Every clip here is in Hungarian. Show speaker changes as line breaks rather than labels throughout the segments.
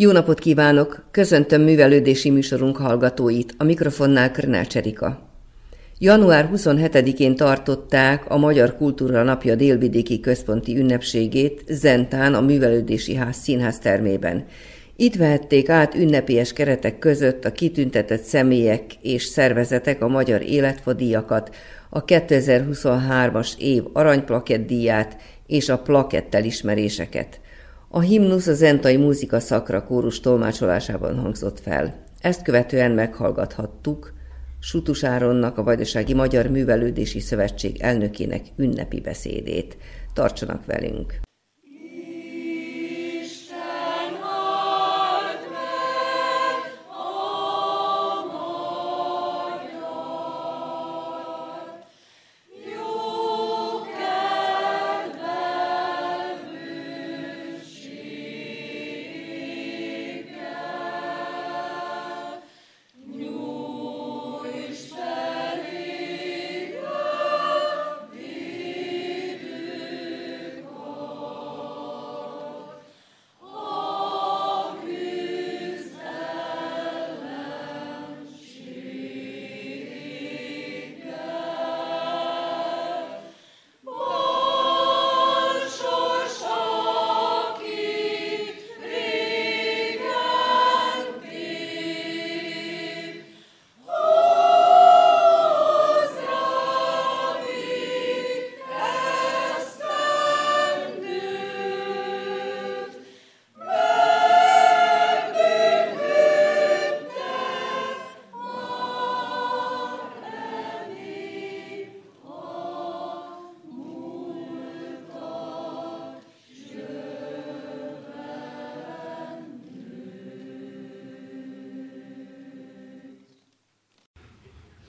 Jó napot kívánok! Köszöntöm művelődési műsorunk hallgatóit. A mikrofonnál Krnál Cserika. Január 27-én tartották a Magyar Kultúra Napja délvidéki központi ünnepségét Zentán a Művelődési Ház színház termében. Itt vehették át ünnepélyes keretek között a kitüntetett személyek és szervezetek a magyar életfodíjakat, a 2023-as év aranyplakett díját és a plakett elismeréseket. A himnusz a zentai muzika szakra kórus tolmácsolásában hangzott fel. Ezt követően meghallgathattuk Sutus Áronnak, a Vajdasági Magyar Művelődési Szövetség elnökének ünnepi beszédét. Tartsanak velünk!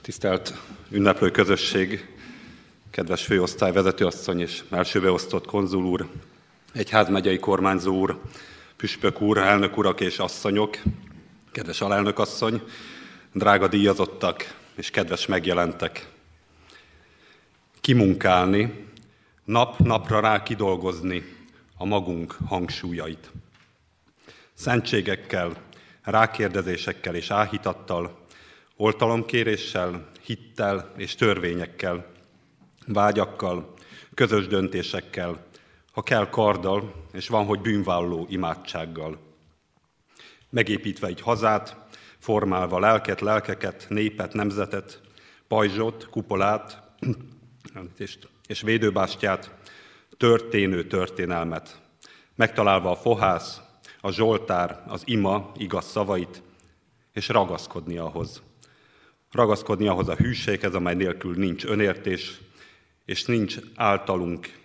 Tisztelt ünneplő közösség, kedves főosztály vezetőasszony és elsőbeosztott konzul úr, egyházmegyei kormányzó úr, püspök úr, elnök urak és asszonyok, kedves alelnök asszony, drága díjazottak és kedves megjelentek. Kimunkálni, nap-napra rá kidolgozni a magunk hangsúlyait. Szentségekkel, rákérdezésekkel és áhítattal oltalomkéréssel, hittel és törvényekkel, vágyakkal, közös döntésekkel, ha kell karddal, és van, hogy bűnválló imádsággal. Megépítve egy hazát, formálva lelket, lelkeket, népet, nemzetet, pajzsot, kupolát és védőbástyát, történő történelmet, megtalálva a fohász, a zsoltár, az ima igaz szavait, és ragaszkodni ahhoz, ragaszkodni ahhoz a hűséghez, amely nélkül nincs önértés, és nincs általunk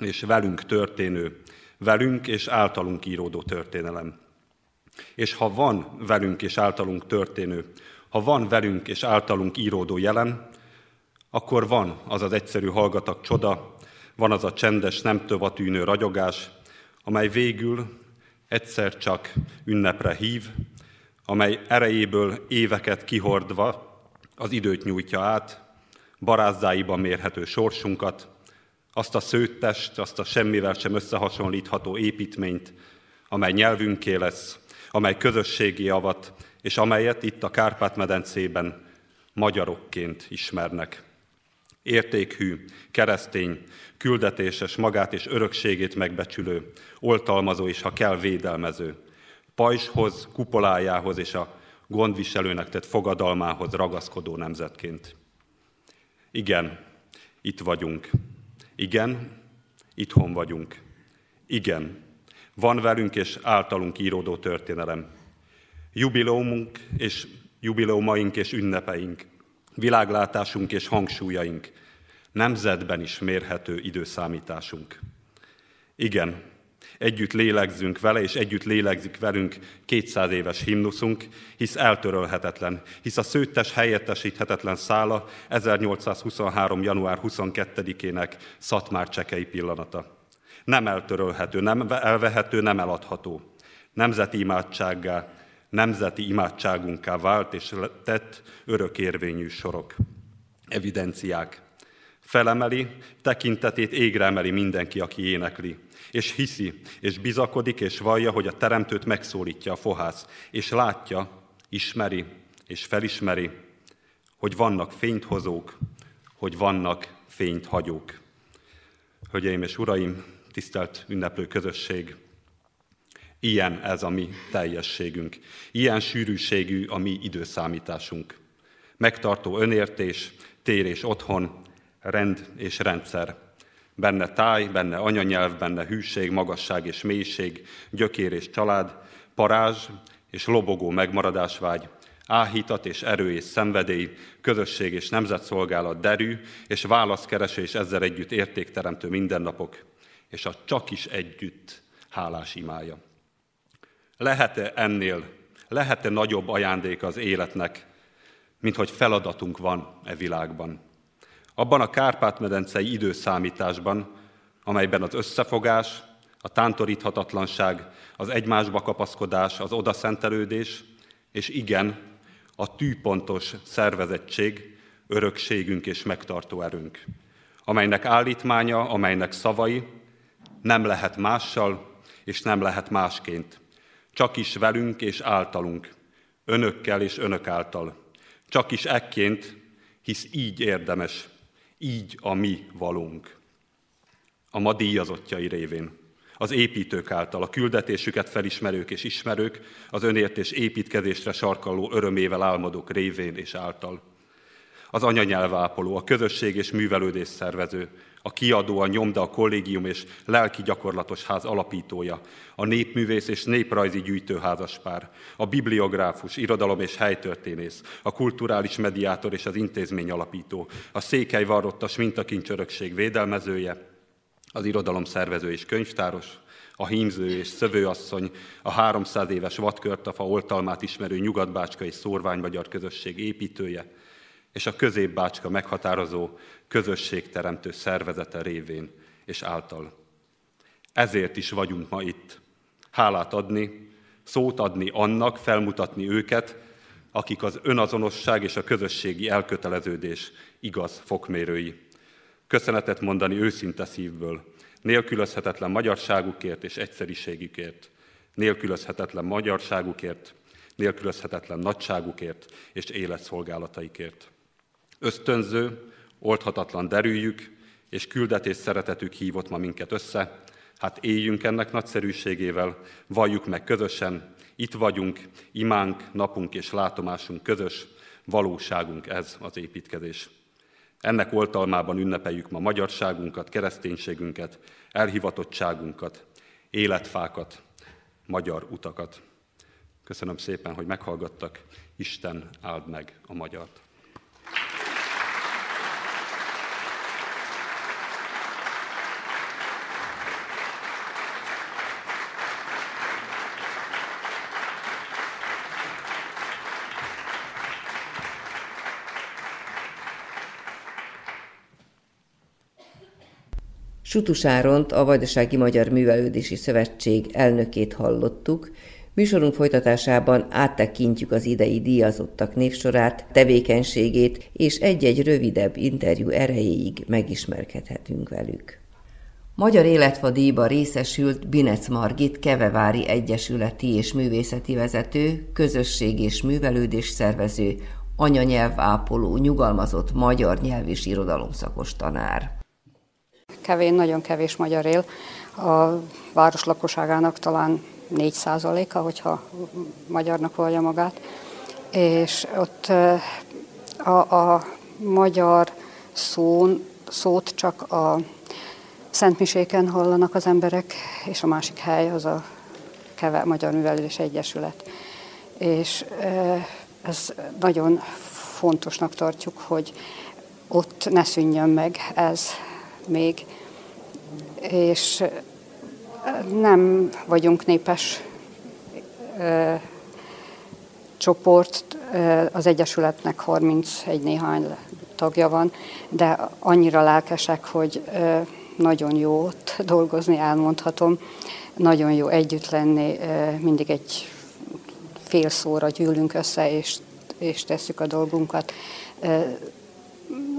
és velünk történő, velünk és általunk íródó történelem. És ha van velünk és általunk történő, ha van velünk és általunk íródó jelen, akkor van az az egyszerű hallgatak csoda, van az a csendes, nem tövatűnő ragyogás, amely végül egyszer csak ünnepre hív, amely erejéből éveket kihordva az időt nyújtja át, barázdáiban mérhető sorsunkat, azt a szőttest, azt a semmivel sem összehasonlítható építményt, amely nyelvünké lesz, amely közösségi avat, és amelyet itt a Kárpát-medencében magyarokként ismernek. Értékhű, keresztény, küldetéses, magát és örökségét megbecsülő, oltalmazó és ha kell védelmező, pajzshoz, kupolájához és a gondviselőnek tett fogadalmához ragaszkodó nemzetként. Igen, itt vagyunk. Igen, itthon vagyunk. Igen, van velünk és általunk íródó történelem. Jubileumunk és jubileumaink és ünnepeink, világlátásunk és hangsúlyaink, nemzetben is mérhető időszámításunk. Igen, Együtt lélegzünk vele, és együtt lélegzik velünk 200 éves himnuszunk, hisz eltörölhetetlen, hisz a szőttes helyettesíthetetlen szála 1823. január 22-ének Szatmár csekei pillanata. Nem eltörölhető, nem elvehető, nem eladható. Nemzeti imádsággá, nemzeti imádságunká vált és tett örökérvényű sorok, evidenciák, Felemeli, tekintetét égre emeli mindenki, aki énekli, és hiszi, és bizakodik, és vallja, hogy a teremtőt megszólítja a fohász, és látja, ismeri, és felismeri, hogy vannak fényt hozók, hogy vannak fényt hagyók. Hölgyeim és uraim, tisztelt ünneplő közösség, ilyen ez a mi teljességünk, ilyen sűrűségű a mi időszámításunk. Megtartó önértés, tér és otthon, rend és rendszer. Benne táj, benne anyanyelv, benne hűség, magasság és mélység, gyökér és család, parázs és lobogó megmaradásvágy, áhítat és erő és szenvedély, közösség és nemzetszolgálat derű, és válaszkeresés ezzel együtt értékteremtő mindennapok, és a csak is együtt hálás imája. Lehet-e ennél, lehet-e nagyobb ajándék az életnek, mint hogy feladatunk van e világban? Abban a Kárpát-medencei időszámításban, amelyben az összefogás, a tántoríthatatlanság, az egymásba kapaszkodás, az odaszentelődés, és igen, a tűpontos szervezettség, örökségünk és megtartó erőnk, amelynek állítmánya, amelynek szavai nem lehet mással, és nem lehet másként. Csak is velünk és általunk, önökkel és önök által. Csak is ekként, hisz így érdemes, így a mi valunk. A ma díjazottjai révén az építők által, a küldetésüket felismerők és ismerők, az önért és építkezésre sarkalló örömével álmodók révén és által. Az anyanyelvápoló, a közösség és művelődés szervező, a kiadó, a nyomda, a kollégium és lelki gyakorlatos ház alapítója, a népművész és néprajzi gyűjtőházaspár, a bibliográfus, irodalom és helytörténész, a kulturális mediátor és az intézmény alapító, a székely varrottas mintakincsörökség védelmezője, az irodalom szervező és könyvtáros, a hímző és szövőasszony, a 300 éves vadkörtafa oltalmát ismerő nyugatbácska és szórványmagyar közösség építője, és a középbácska meghatározó közösségteremtő szervezete révén és által. Ezért is vagyunk ma itt. Hálát adni, szót adni annak, felmutatni őket, akik az önazonosság és a közösségi elköteleződés igaz fokmérői köszönetet mondani őszinte szívből, nélkülözhetetlen magyarságukért és egyszeriségükért, nélkülözhetetlen magyarságukért, nélkülözhetetlen nagyságukért és életszolgálataikért. Ösztönző, oldhatatlan derűjük és küldetés szeretetük hívott ma minket össze, hát éljünk ennek nagyszerűségével, valljuk meg közösen, itt vagyunk, imánk, napunk és látomásunk közös, valóságunk ez az építkezés. Ennek oltalmában ünnepeljük ma magyarságunkat, kereszténységünket, elhivatottságunkat, életfákat, magyar utakat. Köszönöm szépen, hogy meghallgattak. Isten áld meg a magyart.
Sutus Áront, a Vajdasági Magyar Művelődési Szövetség elnökét hallottuk, Műsorunk folytatásában áttekintjük az idei díjazottak névsorát, tevékenységét, és egy-egy rövidebb interjú erejéig megismerkedhetünk velük. Magyar Életfa díjba részesült Binec Margit Kevevári Egyesületi és Művészeti Vezető, közösség és művelődés szervező, anyanyelv ápoló, nyugalmazott magyar nyelv és irodalomszakos tanár
kevén, nagyon kevés magyar él. A város lakosságának talán 4 százaléka, hogyha magyarnak vallja magát. És ott a, a magyar szón, szót csak a Szentmiséken hallanak az emberek, és a másik hely az a Keve Magyar Művelődés Egyesület. És ez nagyon fontosnak tartjuk, hogy ott ne szűnjön meg ez még és nem vagyunk népes csoport, az Egyesületnek 31 néhány tagja van, de annyira lelkesek, hogy nagyon jó ott dolgozni, elmondhatom. Nagyon jó együtt lenni, mindig egy fél szóra gyűlünk össze, és, és tesszük a dolgunkat.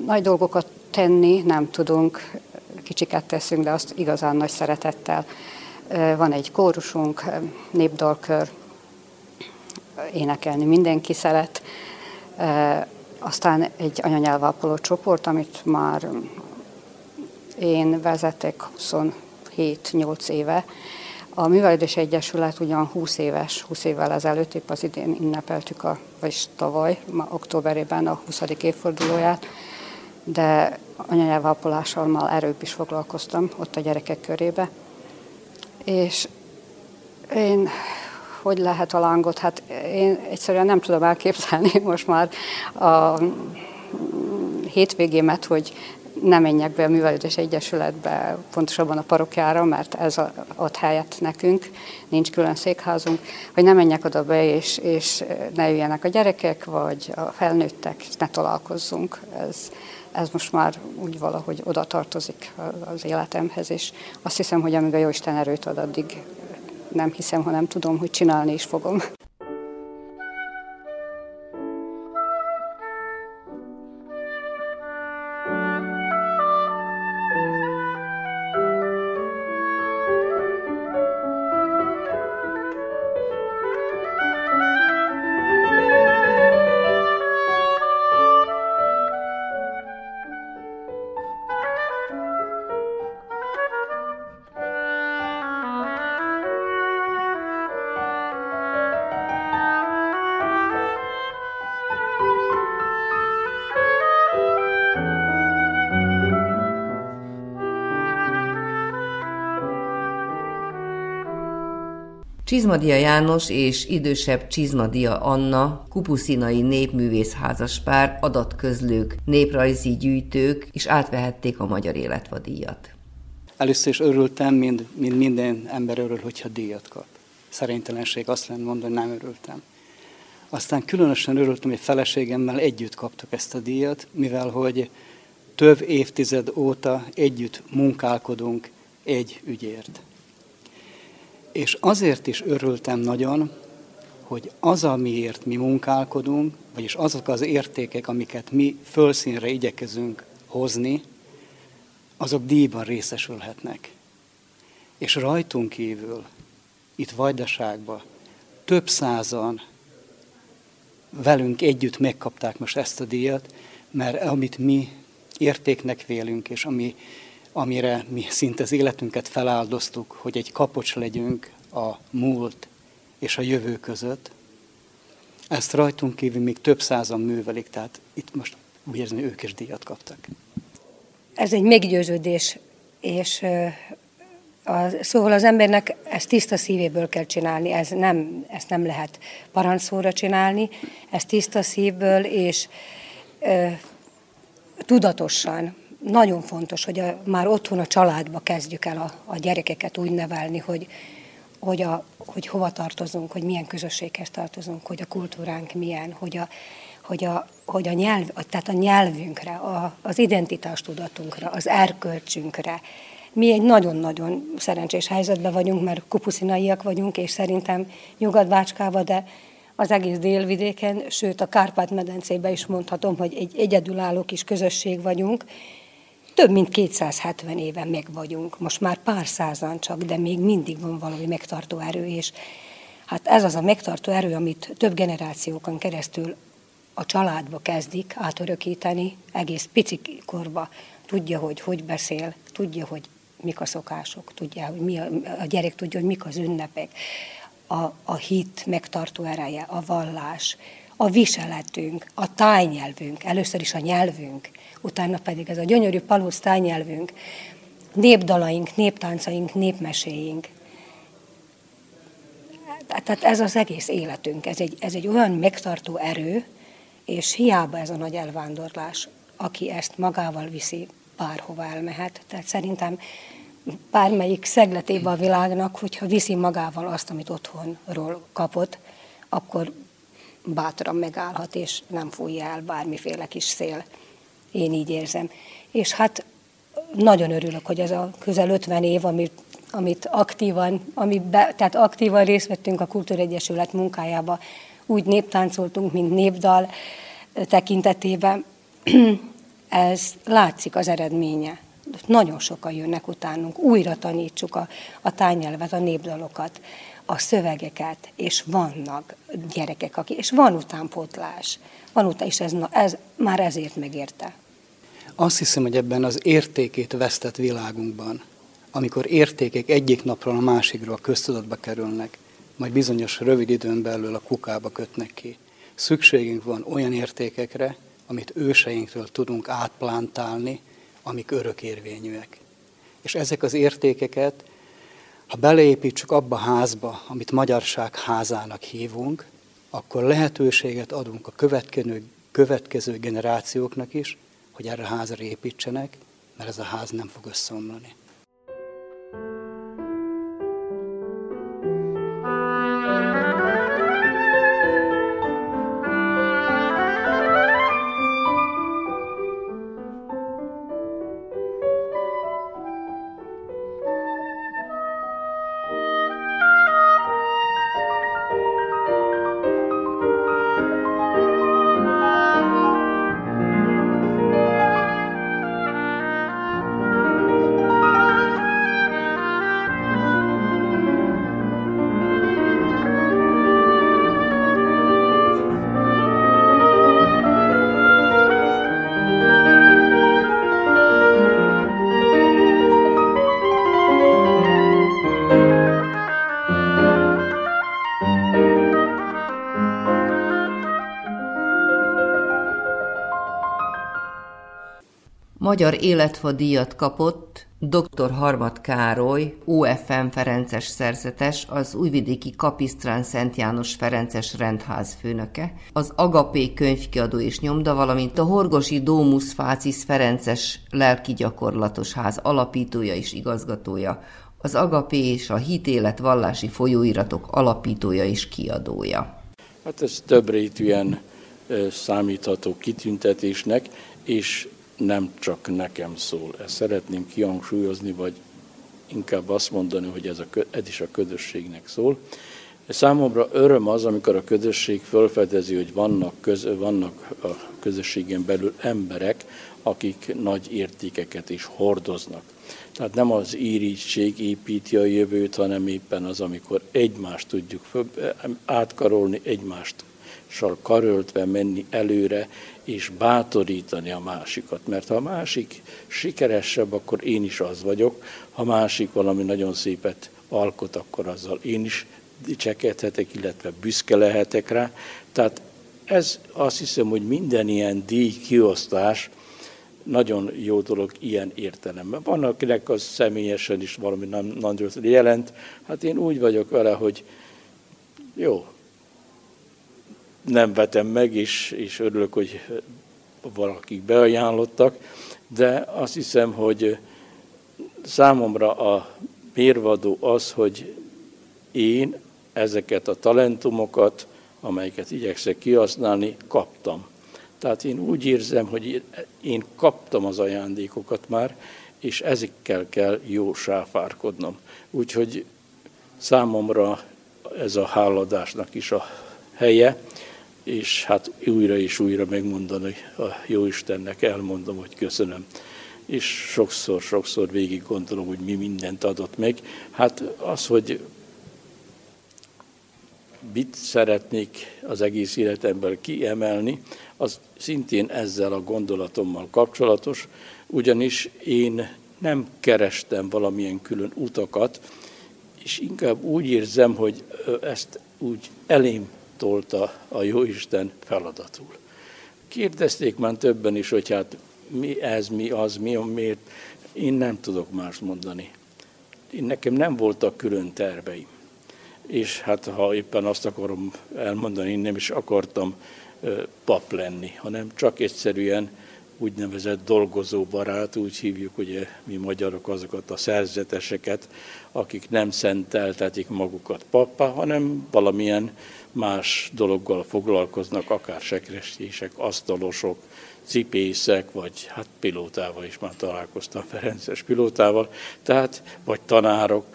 Nagy dolgokat tenni, nem tudunk, kicsiket teszünk, de azt igazán nagy szeretettel. Van egy kórusunk, népdalkör, énekelni mindenki szeret. Aztán egy anyanyelvápoló csoport, amit már én vezetek 27-8 éve. A Művelődés Egyesület ugyan 20 éves, 20 évvel ezelőtt, épp az idén ünnepeltük, a, vagyis tavaly, ma októberében a 20. évfordulóját, de anyanyelvápolással már erőbb is foglalkoztam ott a gyerekek körébe. És én hogy lehet a lángot? Hát én egyszerűen nem tudom elképzelni most már a hétvégémet, hogy nem menjek be a Művelődés Egyesületbe, pontosabban a parokjára, mert ez ad helyet nekünk, nincs külön székházunk, hogy ne menjek oda be, és, és ne jöjjenek a gyerekek, vagy a felnőttek, ne találkozzunk. Ez, ez most már úgy valahogy oda tartozik az életemhez, és azt hiszem, hogy amíg a Jóisten erőt ad, addig nem hiszem, hanem tudom, hogy csinálni is fogom.
Csizmadia János és idősebb Csizmadia Anna, kupuszinai népművész házaspár, adatközlők, néprajzi gyűjtők is átvehették a Magyar Életvadíjat.
Először is örültem, mint, mint minden ember örül, hogyha díjat kap. Szerintelenség azt lenne mondani, nem örültem. Aztán különösen örültem, hogy feleségemmel együtt kaptuk ezt a díjat, mivel hogy több évtized óta együtt munkálkodunk egy ügyért. És azért is örültem nagyon, hogy az, amiért mi munkálkodunk, vagyis azok az értékek, amiket mi fölszínre igyekezünk hozni, azok díjban részesülhetnek. És rajtunk kívül, itt Vajdaságban, több százan velünk együtt megkapták most ezt a díjat, mert amit mi értéknek vélünk, és ami amire mi szinte az életünket feláldoztuk, hogy egy kapocs legyünk a múlt és a jövő között. Ezt rajtunk kívül még több százan művelik, tehát itt most úgy érzem, hogy ők is díjat kaptak.
Ez egy meggyőződés, és a, szóval az embernek ezt tiszta szívéből kell csinálni, ez nem, ezt nem lehet parancsszóra csinálni, ezt tiszta szívből és ö, tudatosan, nagyon fontos, hogy a, már otthon a családba kezdjük el a, a gyerekeket úgy nevelni, hogy, hogy, a, hogy hova tartozunk, hogy milyen közösséghez tartozunk, hogy a kultúránk milyen, hogy a, hogy a, hogy a nyelv, tehát a nyelvünkre, a, az identitástudatunkra, az erkölcsünkre. Mi egy nagyon-nagyon szerencsés helyzetben vagyunk, mert kupuszinaiak vagyunk, és szerintem nyugat de az egész délvidéken, sőt a Kárpát-medencében is mondhatom, hogy egy egyedülálló kis közösség vagyunk, több mint 270 éve meg vagyunk, most már pár százan csak, de még mindig van valami megtartó erő, és hát ez az a megtartó erő, amit több generációkon keresztül a családba kezdik átörökíteni, egész pici korba. Tudja, hogy hogy beszél, tudja, hogy mik a szokások, tudja, hogy mi a, a gyerek tudja, hogy mik az ünnepek, a, a hit megtartó ereje, a vallás, a viseletünk, a tájnyelvünk, először is a nyelvünk, utána pedig ez a gyönyörű palusz tájnyelvünk, népdalaink, néptáncaink, népmeséink. Tehát ez az egész életünk, ez egy, ez egy olyan megtartó erő, és hiába ez a nagy elvándorlás, aki ezt magával viszi, bárhova elmehet. Tehát szerintem bármelyik szegletébe a világnak, hogyha viszi magával azt, amit otthonról kapott, akkor bátran megállhat, és nem fújja el bármiféle kis szél. Én így érzem. És hát nagyon örülök, hogy ez a közel 50 év, amit, amit aktívan, amiben, tehát aktívan részt vettünk a Kultúregyesület munkájába, úgy néptáncoltunk, mint népdal tekintetében. ez látszik az eredménye. Nagyon sokan jönnek utánunk, újra tanítsuk a, a tájnyelvet, a népdalokat, a szövegeket, és vannak gyerekek, akik, és van utánpótlás. Van után, és ez, ez már ezért megérte.
Azt hiszem, hogy ebben az értékét vesztett világunkban, amikor értékek egyik napról a másikra a köztudatba kerülnek, majd bizonyos rövid időn belül a kukába kötnek ki. Szükségünk van olyan értékekre, amit őseinktől tudunk átplántálni, amik örökérvényűek. És ezek az értékeket, ha beleépítsük abba a házba, amit magyarság házának hívunk, akkor lehetőséget adunk a következő, következő generációknak is, hogy erre házra építsenek, mert ez a ház nem fog összeomlani.
Magyar életfa díjat kapott dr. Harmat Károly, UFM Ferences szerzetes, az újvidéki Kapisztrán Szent János Ferences rendház főnöke, az Agapé könyvkiadó és nyomda, valamint a Horgosi Domus Fácis Ferences lelki gyakorlatos ház alapítója és igazgatója, az Agapé és a Hitélet vallási folyóiratok alapítója és kiadója.
Hát ez több rétűen számítható kitüntetésnek, és nem csak nekem szól. Ezt szeretném kihangsúlyozni, vagy inkább azt mondani, hogy ez, a, ez is a közösségnek szól. Számomra öröm az, amikor a közösség felfedezi, hogy vannak, köz, vannak a közösségen belül emberek, akik nagy értékeket is hordoznak. Tehát nem az írítség építi a jövőt, hanem éppen az, amikor egymást tudjuk átkarolni, egymást karöltve menni előre, és bátorítani a másikat. Mert ha a másik sikeresebb, akkor én is az vagyok. Ha másik valami nagyon szépet alkot, akkor azzal én is dicsekedhetek, illetve büszke lehetek rá. Tehát ez azt hiszem, hogy minden ilyen díj kiosztás nagyon jó dolog ilyen értelemben. Van, akinek az személyesen is valami nagyon jelent. Hát én úgy vagyok vele, hogy jó, nem vetem meg, és, és örülök, hogy valakik beajánlottak, de azt hiszem, hogy számomra a mérvadó az, hogy én ezeket a talentumokat, amelyeket igyekszek kihasználni, kaptam. Tehát én úgy érzem, hogy én kaptam az ajándékokat már, és ezekkel kell jó sáfárkodnom. Úgyhogy számomra ez a háladásnak is a helye, és hát újra és újra megmondani a Jóistennek, elmondom, hogy köszönöm. És sokszor, sokszor végig gondolom, hogy mi mindent adott meg. Hát az, hogy mit szeretnék az egész életemben kiemelni, az szintén ezzel a gondolatommal kapcsolatos, ugyanis én nem kerestem valamilyen külön utakat, és inkább úgy érzem, hogy ezt úgy elém tolta a Jóisten feladatul. Kérdezték már többen is, hogy hát mi ez, mi az, mi a miért. Én nem tudok más mondani. Én nekem nem voltak külön terveim. És hát ha éppen azt akarom elmondani, én nem is akartam pap lenni, hanem csak egyszerűen úgynevezett dolgozóbarát, úgy hívjuk ugye mi magyarok azokat a szerzeteseket, akik nem szenteltetik magukat pappá, hanem valamilyen más dologgal foglalkoznak, akár sekrestések, asztalosok, cipészek, vagy hát pilótával is már találkoztam, Ferences pilótával, tehát, vagy tanárok.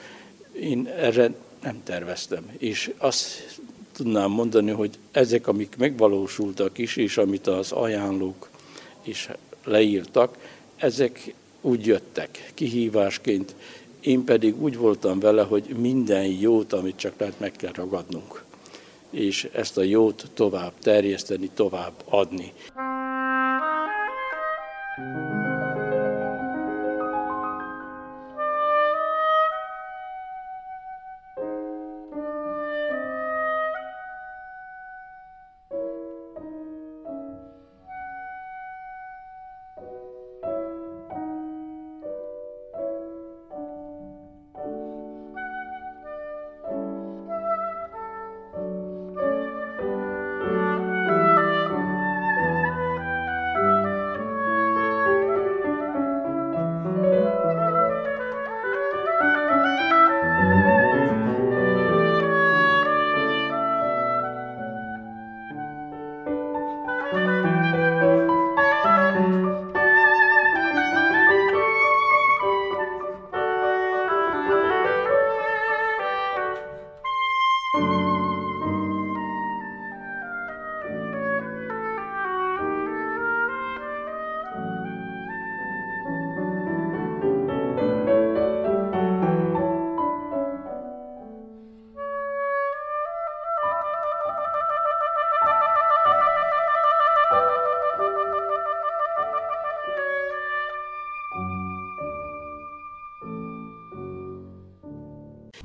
Én erre nem terveztem. És azt tudnám mondani, hogy ezek, amik megvalósultak is, és amit az ajánlók és leírtak, ezek úgy jöttek kihívásként, én pedig úgy voltam vele, hogy minden jót, amit csak lehet, meg kell ragadnunk. És ezt a jót tovább terjeszteni, tovább adni.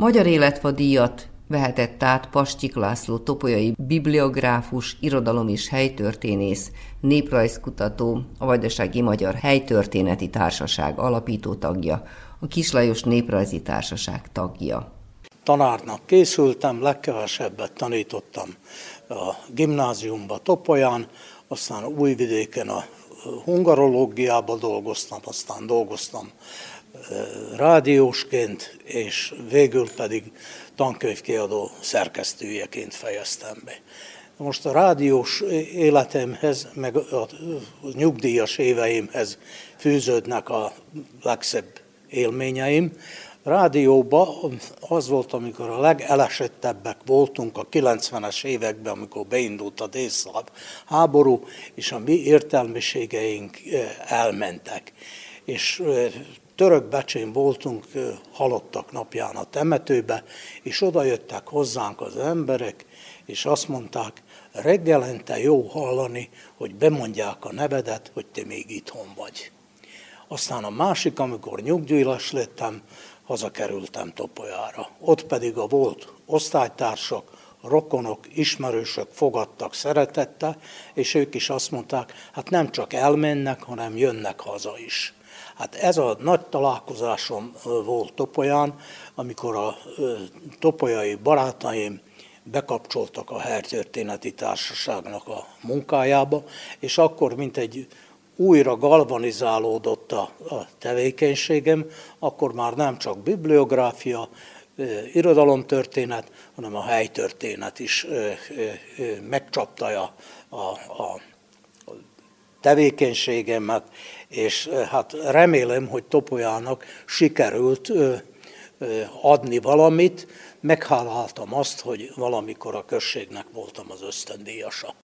Magyar életfa díjat vehetett át Pastyik László topolyai bibliográfus, irodalom és helytörténész, néprajzkutató, a Vajdasági Magyar Helytörténeti Társaság alapító tagja, a Kislajos Néprajzi Társaság tagja.
Tanárnak készültem, legkevesebbet tanítottam a gimnáziumba Topolyán, aztán Újvidéken a hungarológiába dolgoztam, aztán dolgoztam rádiósként, és végül pedig tankönyvkiadó szerkesztőjeként fejeztem be. Most a rádiós életemhez, meg a nyugdíjas éveimhez fűződnek a legszebb élményeim. Rádióba az volt, amikor a legelesettebbek voltunk a 90-es években, amikor beindult a délszláv háború, és a mi értelmiségeink elmentek. És török becsén voltunk halottak napján a temetőbe, és oda jöttek hozzánk az emberek, és azt mondták, reggelente jó hallani, hogy bemondják a nevedet, hogy te még itthon vagy. Aztán a másik, amikor nyugdíjas lettem, hazakerültem Topolyára. Ott pedig a volt osztálytársak, rokonok, ismerősök fogadtak szeretettel, és ők is azt mondták, hát nem csak elmennek, hanem jönnek haza is. Hát ez a nagy találkozásom volt Topolyán, amikor a topolyai barátaim bekapcsoltak a Hertörténeti Társaságnak a munkájába, és akkor, mint egy újra galvanizálódott a, a tevékenységem, akkor már nem csak bibliográfia, irodalomtörténet, hanem a helytörténet is megcsapta a, a, a tevékenységemet, és hát remélem, hogy Topolyának sikerült adni valamit, megháláltam azt, hogy valamikor a községnek voltam az ösztöndíjasa.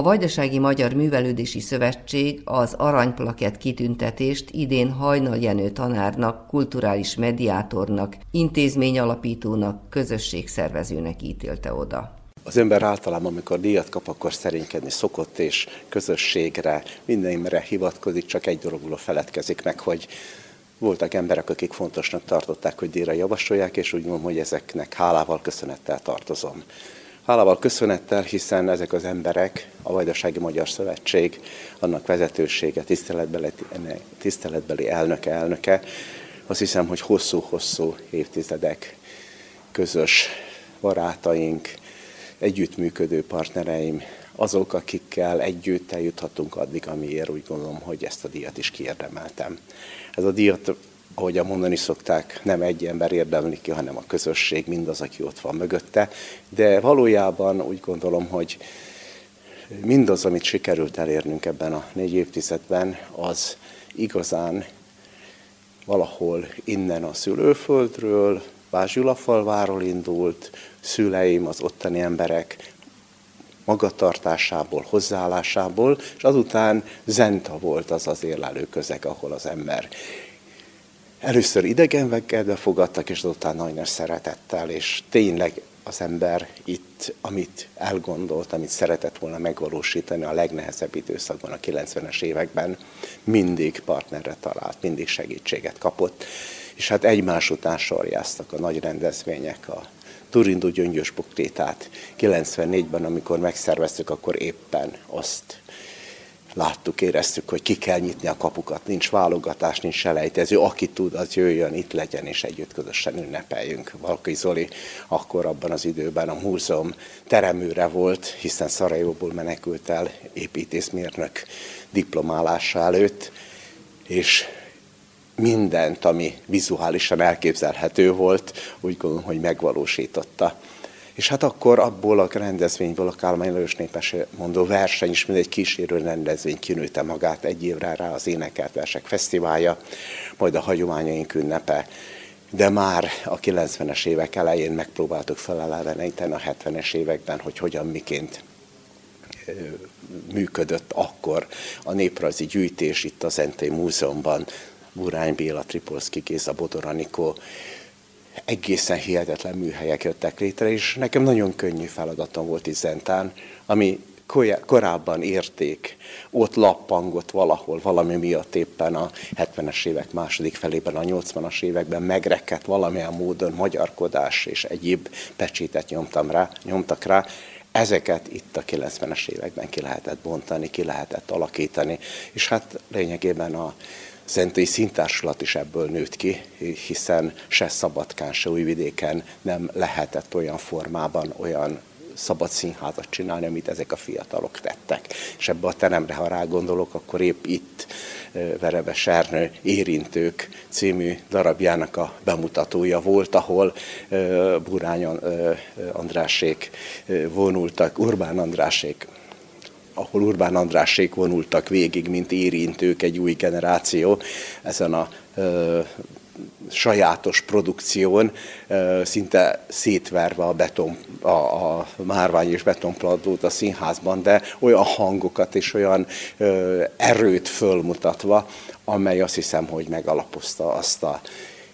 A Vajdasági Magyar Művelődési Szövetség az aranyplakett kitüntetést idén Hajnal Jenő tanárnak, kulturális mediátornak, intézményalapítónak, közösségszervezőnek ítélte oda.
Az ember általában, amikor díjat kap, akkor szerénykedni szokott, és közösségre, mindenre hivatkozik, csak egy dologról feledkezik meg, hogy voltak emberek, akik fontosnak tartották, hogy díjra javasolják, és úgy mondom, hogy ezeknek hálával, köszönettel tartozom. Hálával köszönettel, hiszen ezek az emberek, a Vajdasági Magyar Szövetség, annak vezetősége, tiszteletbeli, tiszteletbeli elnöke, elnöke, azt hiszem, hogy hosszú-hosszú évtizedek közös barátaink, együttműködő partnereim, azok, akikkel együtt eljuthatunk addig, amiért úgy gondolom, hogy ezt a díjat is kiérdemeltem. Ez a díjat, ahogy mondani szokták, nem egy ember érdemli ki, hanem a közösség, mindaz, aki ott van mögötte, de valójában úgy gondolom, hogy mindaz, amit sikerült elérnünk ebben a négy évtizedben, az igazán valahol innen a szülőföldről, Bázsülafalváról indult, szüleim, az ottani emberek magatartásából, hozzáállásából, és azután Zenta volt az az érlelő közeg, ahol az ember először idegenvekedve fogadtak, és azután nagy nagy szeretettel, és tényleg az ember itt, amit elgondolt, amit szeretett volna megvalósítani a legnehezebb időszakban, a 90-es években, mindig partnerre talált, mindig segítséget kapott, és hát egymás után sorjáztak a nagy rendezvények, a Turindó gyöngyös buktétát 94-ben, amikor megszerveztük, akkor éppen azt láttuk, éreztük, hogy ki kell nyitni a kapukat, nincs válogatás, nincs selejtező, aki tud, az jöjjön, itt legyen, és együtt közösen ünnepeljünk. Valkai Zoli akkor abban az időben a múzeum teremőre volt, hiszen Szarajóból menekült el építészmérnök diplomálása előtt, és mindent, ami vizuálisan elképzelhető volt, úgy gondolom, hogy megvalósította. És hát akkor abból a rendezvényből a Kálmán Lajos Népes mondó verseny is, mint egy kísérő rendezvény kinőtte magát egy évre rá az Énekelt Versek Fesztiválja, majd a hagyományaink ünnepe. De már a 90-es évek elején megpróbáltuk feleleveníteni a 70-es években, hogy hogyan, miként működött akkor a néprajzi gyűjtés itt az Zentei Múzeumban, Burány Béla, Tripolszki Géza, Bodor Anikó, egészen hihetetlen műhelyek jöttek létre, és nekem nagyon könnyű feladatom volt itt Zentán, ami korábban érték, ott lappangott valahol, valami miatt éppen a 70-es évek második felében, a 80-as években megrekedt valamilyen módon magyarkodás és egyéb pecsétet nyomtam rá, nyomtak rá, ezeket itt a 90-es években ki lehetett bontani, ki lehetett alakítani, és hát lényegében a Szentői Szintársulat is ebből nőtt ki, hiszen se Szabadkán, se Újvidéken nem lehetett olyan formában, olyan szabad színházat csinálni, amit ezek a fiatalok tettek. És ebbe a teremre, ha rágondolok, akkor épp itt Vereve Sernő Érintők című darabjának a bemutatója volt, ahol Burány Andrásék vonultak, Urbán Andrásék ahol Urbán Andrásék vonultak végig, mint érintők egy új generáció ezen a ö, sajátos produkción, ö, szinte szétverve a, beton, a, a márvány és betonpladót a színházban, de olyan hangokat és olyan ö, erőt fölmutatva, amely azt hiszem, hogy megalapozta azt a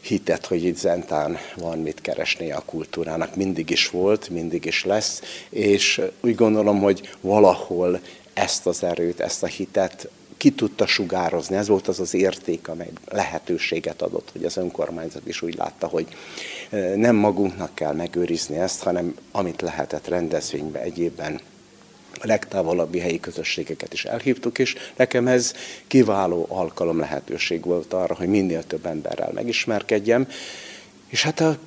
hitet, hogy itt Zentán van mit keresni a kultúrának. Mindig is volt, mindig is lesz, és úgy gondolom, hogy valahol ezt az erőt, ezt a hitet ki tudta sugározni. Ez volt az az érték, amely lehetőséget adott, hogy az önkormányzat is úgy látta, hogy nem magunknak kell megőrizni ezt, hanem amit lehetett rendezvénybe egyébben a legtávolabbi helyi közösségeket is elhívtuk, és nekem ez kiváló alkalom lehetőség volt arra, hogy minél több emberrel megismerkedjem, és hát a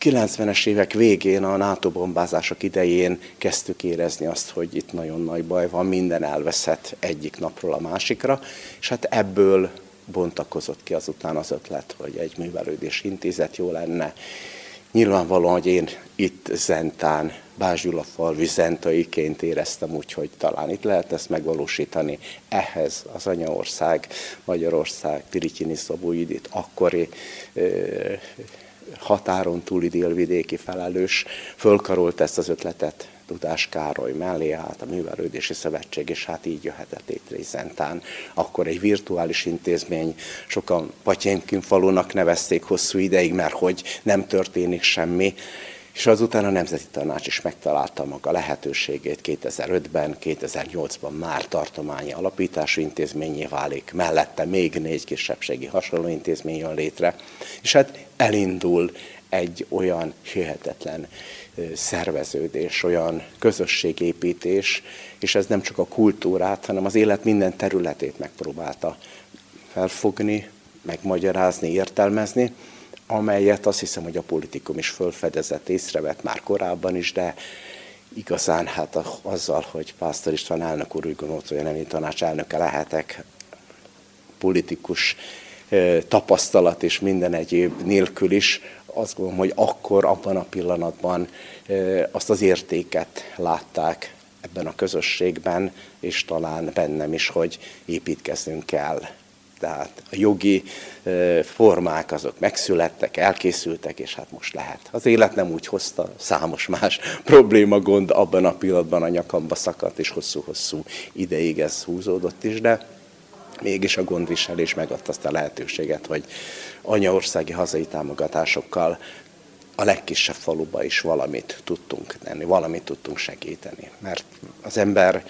90-es évek végén, a NATO bombázások idején kezdtük érezni azt, hogy itt nagyon nagy baj van, minden elveszett egyik napról a másikra, és hát ebből bontakozott ki azután az ötlet, hogy egy művelődés intézet jó lenne. Nyilvánvalóan, hogy én itt Zentán Bázsgyulafalvi zentaiként éreztem úgy, hogy talán itt lehet ezt megvalósítani. Ehhez az anyaország, Magyarország, Pirityini Szabóidit, akkori határon túli délvidéki felelős fölkarolt ezt az ötletet Dudás Károly mellé állt a Művelődési Szövetség, és hát így jöhetett létre Zentán. Akkor egy virtuális intézmény, sokan Patyénkin falunak nevezték hosszú ideig, mert hogy nem történik semmi, és azután a Nemzeti Tanács is megtalálta maga lehetőségét. 2005-ben, 2008-ban már tartományi alapítású intézményé válik, mellette még négy kisebbségi hasonló intézmény jön létre, és hát elindul egy olyan hihetetlen szerveződés, olyan közösségépítés, és ez nem csak a kultúrát, hanem az élet minden területét megpróbálta felfogni, megmagyarázni, értelmezni, amelyet azt hiszem, hogy a politikum is fölfedezett, észrevett már korábban is, de igazán hát azzal, hogy Pásztor István elnök úr úgy gondolt, hogy nemi tanács elnöke lehetek, politikus tapasztalat és minden egyéb nélkül is, azt gondolom, hogy akkor, abban a pillanatban azt az értéket látták ebben a közösségben, és talán bennem is, hogy építkeznünk kell tehát a jogi formák azok megszülettek, elkészültek, és hát most lehet. Az élet nem úgy hozta, számos más probléma, gond abban a pillanatban a nyakamba szakadt, és hosszú-hosszú ideig ez húzódott is, de mégis a gondviselés megadta azt a lehetőséget, hogy anyaországi hazai támogatásokkal a legkisebb faluba is valamit tudtunk tenni, valamit tudtunk segíteni. Mert az ember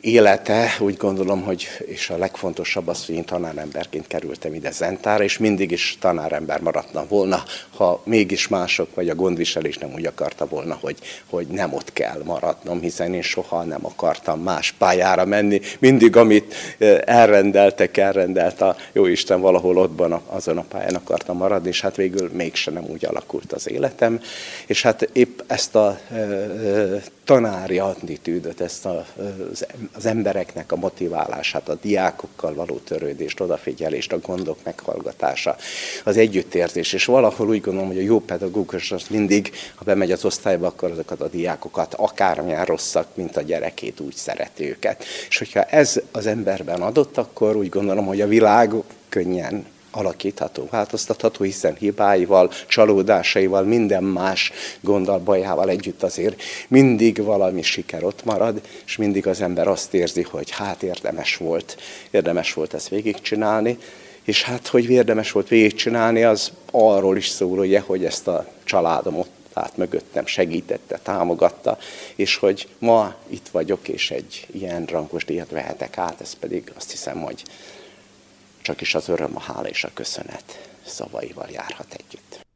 élete, úgy gondolom, hogy és a legfontosabb az, hogy én tanáremberként kerültem ide Zentára, és mindig is tanárember maradtam volna, ha mégis mások, vagy a gondviselés nem úgy akarta volna, hogy, hogy nem ott kell maradnom, hiszen én soha nem akartam más pályára menni. Mindig, amit eh, elrendeltek, elrendelt a Jóisten valahol ottban azon a pályán akartam maradni, és hát végül mégsem nem úgy alakult az életem. És hát épp ezt a e, e, tanári attitűdöt, ezt az az embereknek a motiválását, a diákokkal való törődést, odafigyelést, a gondok meghallgatása, az együttérzés, és valahol úgy gondolom, hogy a jó pedagógus az mindig, ha bemegy az osztályba, akkor azokat a diákokat akármilyen rosszak, mint a gyerekét, úgy szereti őket. És hogyha ez az emberben adott, akkor úgy gondolom, hogy a világ könnyen alakítható, változtatható, hiszen hibáival, csalódásaival, minden más gonddal, bajával együtt azért mindig valami siker ott marad, és mindig az ember azt érzi, hogy hát érdemes volt, érdemes volt ezt végigcsinálni, és hát, hogy érdemes volt végigcsinálni, az arról is szól, ugye, hogy ezt a családom ott állt mögöttem, segítette, támogatta, és hogy ma itt vagyok, és egy ilyen rangos díjat vehetek át, ez pedig azt hiszem, hogy csak is az öröm, a hála és a köszönet szavaival járhat együtt.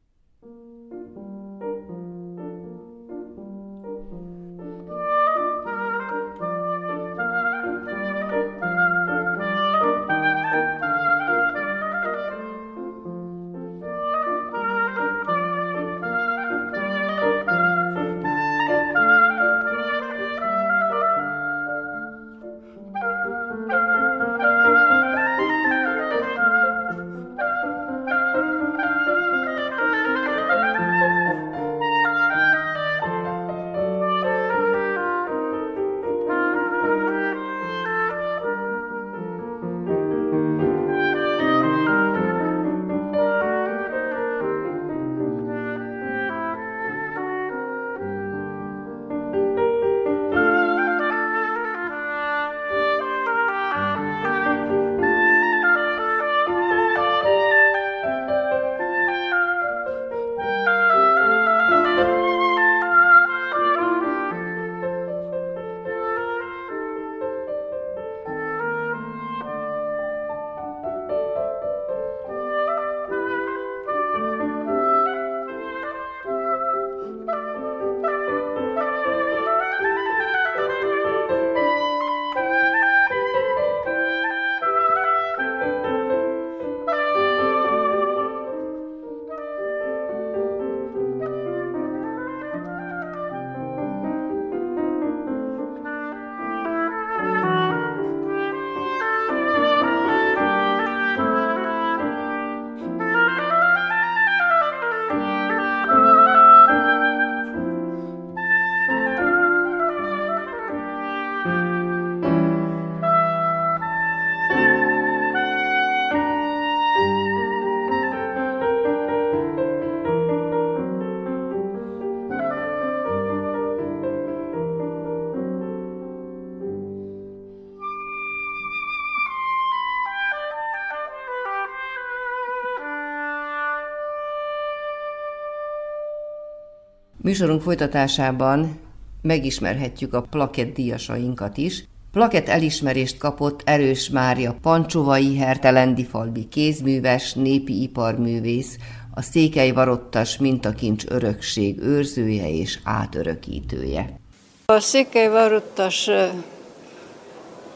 Műsorunk folytatásában megismerhetjük a plakett díjasainkat is. Plakett elismerést kapott Erős Mária Pancsovai Hertelendi falvi kézműves, népi iparművész, a Székely Varottas mintakincs örökség őrzője és átörökítője.
A Székely Varottas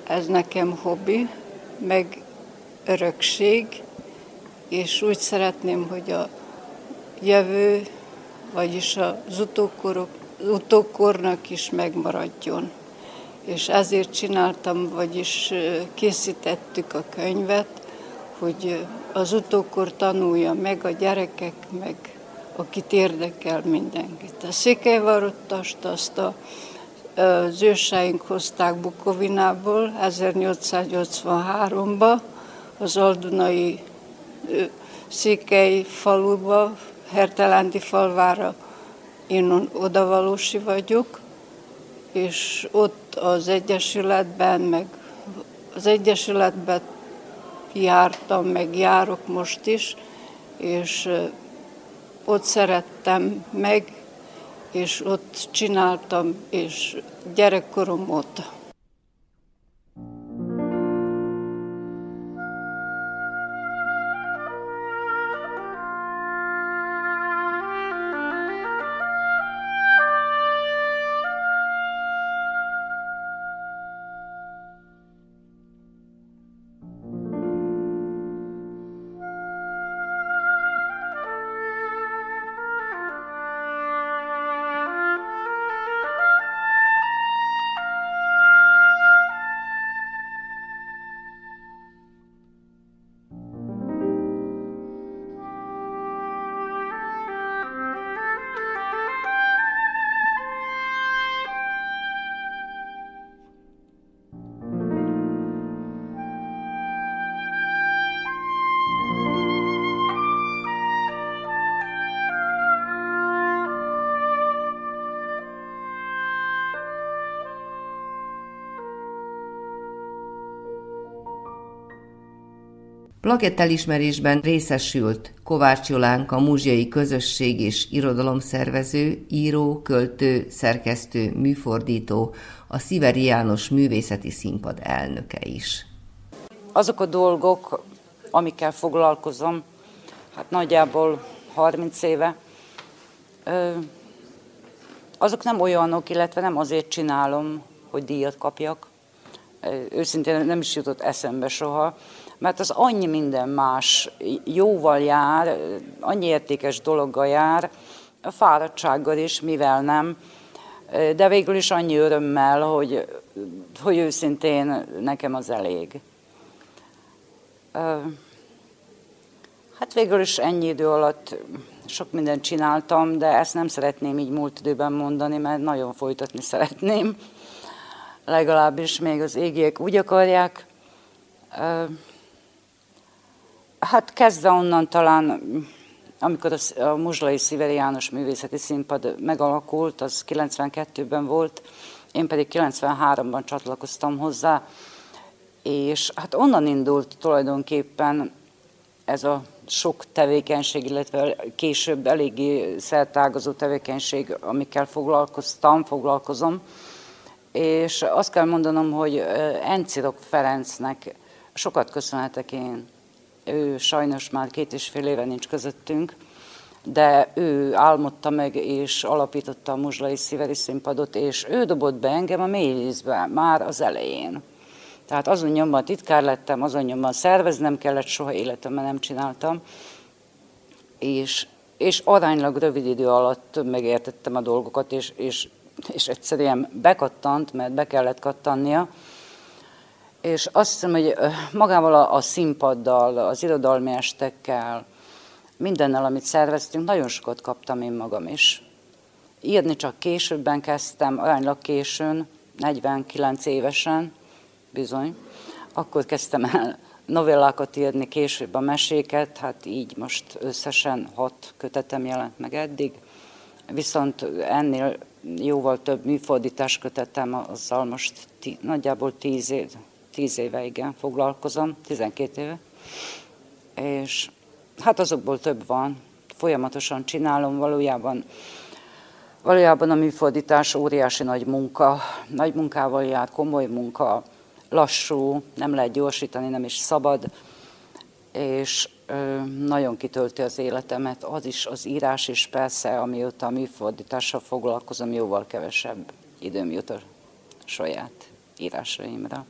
ez nekem hobbi, meg örökség, és úgy szeretném, hogy a jövő, vagyis az utókorok, utókornak is megmaradjon. És ezért csináltam, vagyis készítettük a könyvet, hogy az utókor tanulja meg a gyerekek, meg akit érdekel mindenkit. A székelyvarottast azt a, az őseink hozták Bukovinából 1883-ba, az Aldunai Székely faluba, Hertelándi falvára, én odavalósi vagyok, és ott az Egyesületben, meg az Egyesületben jártam, meg járok most is, és ott szerettem meg, és ott csináltam, és gyerekkorom óta.
Plakett elismerésben részesült Kovács Jolánk, a múzsiai közösség és irodalomszervező, író, költő, szerkesztő, műfordító, a Sziveri János Művészeti Színpad elnöke is.
Azok a dolgok, amikkel foglalkozom, hát nagyjából 30 éve, azok nem olyanok, illetve nem azért csinálom, hogy díjat kapjak. Őszintén nem is jutott eszembe soha, mert az annyi minden más jóval jár, annyi értékes dologgal jár, a fáradtsággal is, mivel nem, de végül is annyi örömmel, hogy, hogy őszintén nekem az elég. Hát végül is ennyi idő alatt sok mindent csináltam, de ezt nem szeretném így múlt időben mondani, mert nagyon folytatni szeretném. Legalábbis még az égiek úgy akarják. Hát kezdve onnan talán, amikor a, Muzslai Sziveri János Művészeti Színpad megalakult, az 92-ben volt, én pedig 93-ban csatlakoztam hozzá, és hát onnan indult tulajdonképpen ez a sok tevékenység, illetve később eléggé szertágazó tevékenység, amikkel foglalkoztam, foglalkozom. És azt kell mondanom, hogy Encirok Ferencnek sokat köszönhetek én ő sajnos már két és fél éve nincs közöttünk, de ő álmodta meg és alapította a Muzslai Sziveri Színpadot, és ő dobott be engem a mélyvízbe már az elején. Tehát azon nyomban titkár lettem, azon nyomban szerveznem kellett, soha életemben nem csináltam, és, és aránylag rövid idő alatt megértettem a dolgokat, és, és, és egyszerűen bekattant, mert be kellett kattannia, és azt hiszem, hogy magával a, a színpaddal, az irodalmi estekkel, mindennel, amit szerveztünk, nagyon sokat kaptam én magam is. Írni csak későbben kezdtem, aránylag későn, 49 évesen, bizony. Akkor kezdtem el novellákat írni, később a meséket, hát így most összesen hat kötetem jelent meg eddig. Viszont ennél jóval több műfordítás kötetem, azzal most tí, nagyjából tíz év, tíz éve igen foglalkozom, 12 éve, és hát azokból több van, folyamatosan csinálom valójában. Valójában a műfordítás óriási nagy munka, nagy munkával jár, komoly munka, lassú, nem lehet gyorsítani, nem is szabad, és nagyon kitölti az életemet, az is az írás is persze, amióta a műfordítással foglalkozom, jóval kevesebb időm jut a saját írásaimra.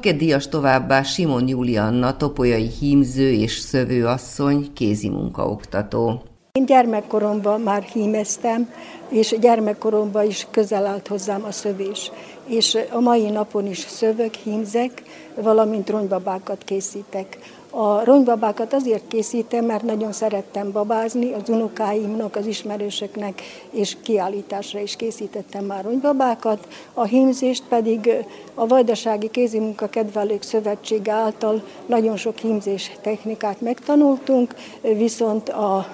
Plakeddias továbbá Simon Julianna, topolyai hímző és szövőasszony, kézi munkaoktató.
Én gyermekkoromban már hímeztem, és gyermekkoromban is közel állt hozzám a szövés. És a mai napon is szövök, hímzek, valamint ronybabákat készítek. A ronybabákat azért készítem, mert nagyon szerettem babázni, az unokáimnak, az ismerősöknek, és kiállításra is készítettem már ronybabákat. A hímzést pedig a Vajdasági Kézimunka Kedvelők Szövetsége által nagyon sok hímzés technikát megtanultunk, viszont a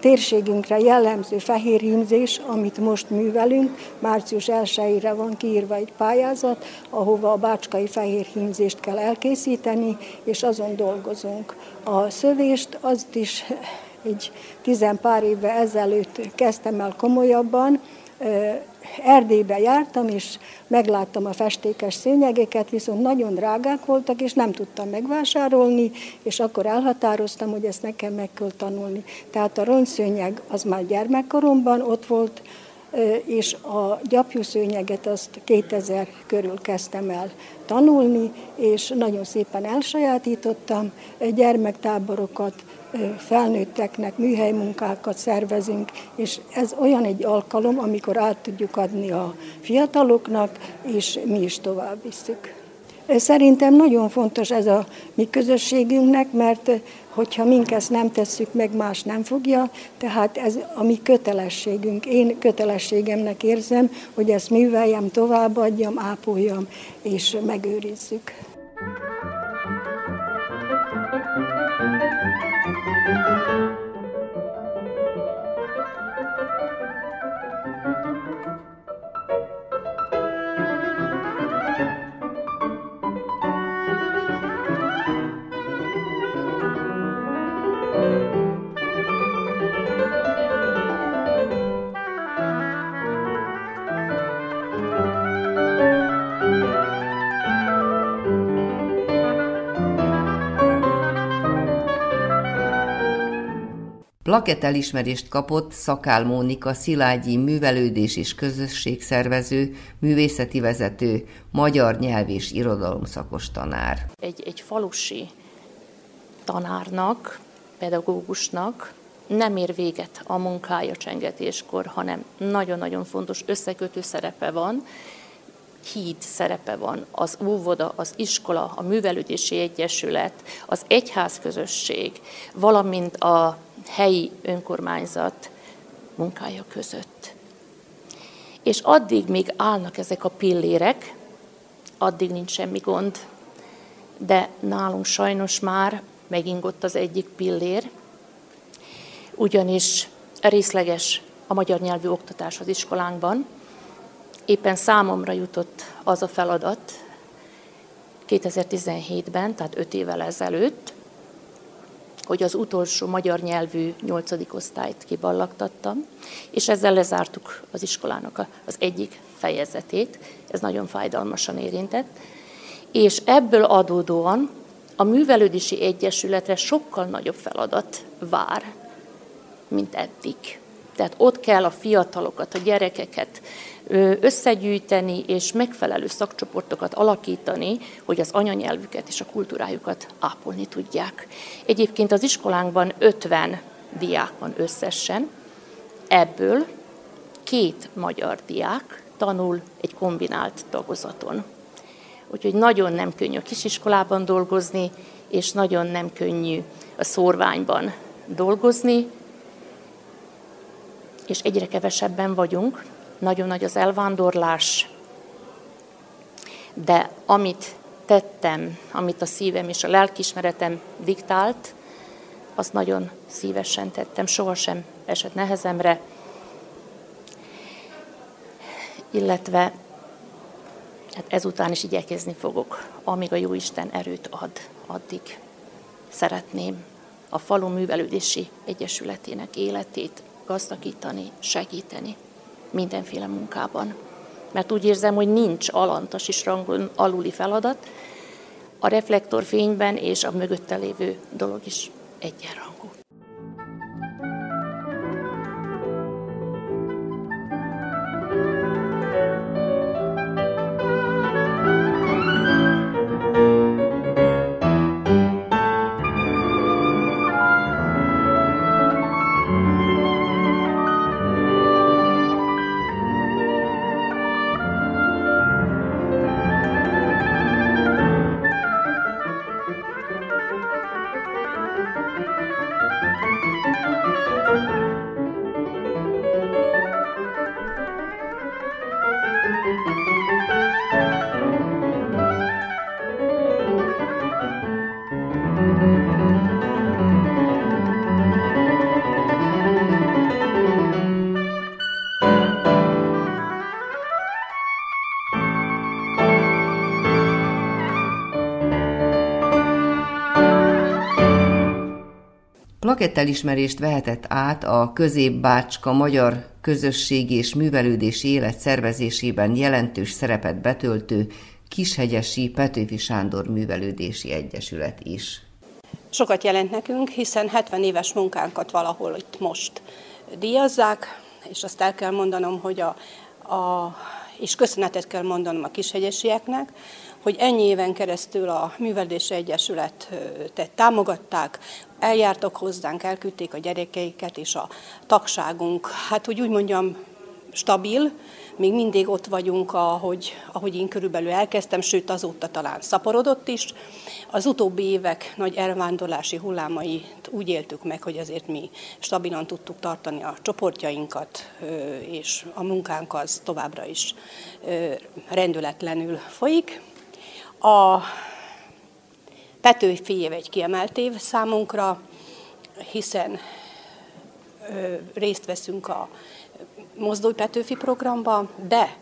térségünkre jellemző fehér hímzés, amit most művelünk, március 1-ére van kiírva egy pályázat, ahova a bácskai fehér hímzést kell elkészíteni, és azon dolgozunk. A szövést azt is egy tizen pár évvel ezelőtt kezdtem el komolyabban, Erdélybe jártam, és megláttam a festékes szőnyegeket, viszont nagyon drágák voltak, és nem tudtam megvásárolni, és akkor elhatároztam, hogy ezt nekem meg kell tanulni. Tehát a rongyszőnyeg az már gyermekkoromban ott volt, és a gyapjúszőnyeget azt 2000 körül kezdtem el tanulni, és nagyon szépen elsajátítottam, gyermektáborokat, felnőtteknek műhelymunkákat szervezünk, és ez olyan egy alkalom, amikor át tudjuk adni a fiataloknak, és mi is tovább visszük. Szerintem nagyon fontos ez a mi közösségünknek, mert hogyha mink ezt nem tesszük meg, más nem fogja, tehát ez a mi kötelességünk. Én kötelességemnek érzem, hogy ezt műveljem, továbbadjam, ápoljam és megőrizzük.
Plakett elismerést kapott Szakál Mónika Szilágyi művelődés és közösségszervező, művészeti vezető, magyar nyelv és irodalomszakos tanár.
Egy, egy falusi tanárnak, pedagógusnak nem ér véget a munkája csengetéskor, hanem nagyon-nagyon fontos összekötő szerepe van, híd szerepe van, az óvoda, az iskola, a művelődési egyesület, az egyházközösség, valamint a helyi önkormányzat munkája között. És addig még állnak ezek a pillérek, addig nincs semmi gond, de nálunk sajnos már megingott az egyik pillér, ugyanis részleges a magyar nyelvű oktatás az iskolánkban. Éppen számomra jutott az a feladat 2017-ben, tehát 5 évvel ezelőtt, hogy az utolsó magyar nyelvű nyolcadik osztályt kiballagtattam, és ezzel lezártuk az iskolának az egyik fejezetét, ez nagyon fájdalmasan érintett, és ebből adódóan a művelődési egyesületre sokkal nagyobb feladat vár, mint eddig. Tehát ott kell a fiatalokat, a gyerekeket összegyűjteni és megfelelő szakcsoportokat alakítani, hogy az anyanyelvüket és a kultúrájukat ápolni tudják. Egyébként az iskolánkban 50 diák van összesen, ebből két magyar diák tanul egy kombinált tagozaton. Úgyhogy nagyon nem könnyű a kisiskolában dolgozni, és nagyon nem könnyű a szórványban dolgozni, és egyre kevesebben vagyunk. Nagyon nagy az elvándorlás, de amit tettem, amit a szívem és a lelkismeretem diktált, azt nagyon szívesen tettem, sohasem esett nehezemre, illetve hát ezután is igyekezni fogok, amíg a Jóisten erőt ad, addig szeretném a falu művelődési egyesületének életét gazdagítani, segíteni mindenféle munkában. Mert úgy érzem, hogy nincs alantas és rangon aluli feladat, a reflektorfényben és a mögötte lévő dolog is egyenrangú.
Plakettelismerést vehetett át a Középbácska Magyar Közösségi és Művelődési Élet szervezésében jelentős szerepet betöltő Kishegyesi Petőfi Sándor Művelődési Egyesület is.
Sokat jelent nekünk, hiszen 70 éves munkánkat valahol itt most díjazzák, és azt el kell mondanom, hogy a, a és köszönetet kell mondanom a kishegyesieknek, hogy ennyi éven keresztül a Művelési Egyesületet támogatták, eljártak hozzánk, elküldték a gyerekeiket, és a tagságunk, hát hogy úgy mondjam, stabil, még mindig ott vagyunk, ahogy, ahogy én körülbelül elkezdtem, sőt azóta talán szaporodott is. Az utóbbi évek nagy elvándorlási hullámait úgy éltük meg, hogy azért mi stabilan tudtuk tartani a csoportjainkat, és a munkánk az továbbra is rendületlenül folyik. A Petőfi év egy kiemelt év számunkra, hiszen részt veszünk a Mozdulj Petőfi programba, de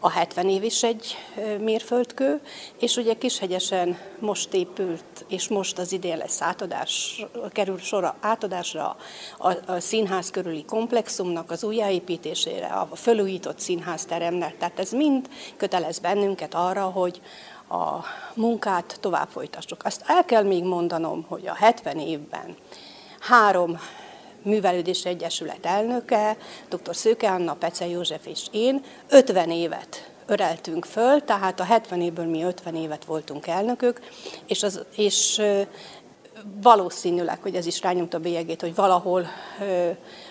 a 70 év is egy mérföldkő, és ugye Kishegyesen most épült, és most az idén lesz átadás, kerül sor átadásra a, a színház körüli komplexumnak az újjáépítésére, a fölújított színházteremnek, tehát ez mind kötelez bennünket arra, hogy a munkát tovább folytassuk. Azt el kell még mondanom, hogy a 70 évben három Művelődés Egyesület elnöke, dr. Szőke Anna, Pece József és én 50 évet öreltünk föl, tehát a 70 évből mi 50 évet voltunk elnökök, és, az, és valószínűleg, hogy ez is rányomta a bélyegét, hogy valahol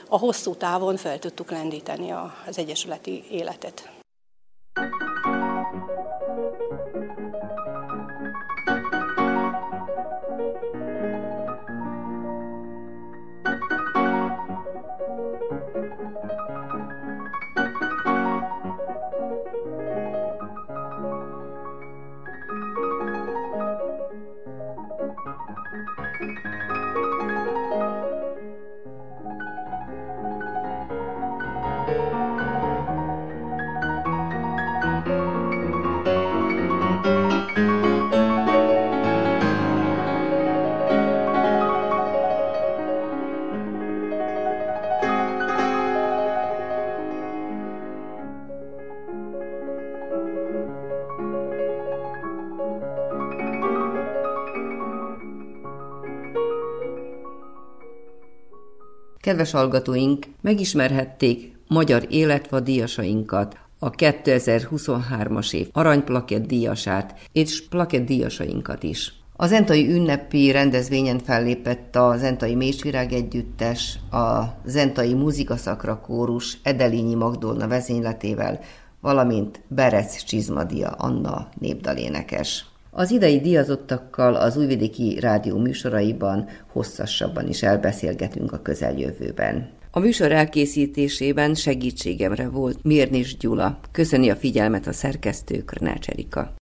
a hosszú távon fel tudtuk lendíteni az egyesületi életet.
Kedves hallgatóink, megismerhették magyar életva díjasainkat, a 2023-as év aranyplakett díjasát és plakett díjasainkat is. Az Zentai ünnepi rendezvényen fellépett a Zentai Mésvirág Együttes, a Zentai Muzikaszakra kórus Edelényi Magdolna vezényletével, valamint Berec Csizmadia Anna népdalénekes. Az idei díjazottakkal az Újvidéki Rádió műsoraiban hosszasabban is elbeszélgetünk a közeljövőben. A műsor elkészítésében segítségemre volt Mirnis Gyula. Köszöni a figyelmet a szerkesztő Krnács Erika.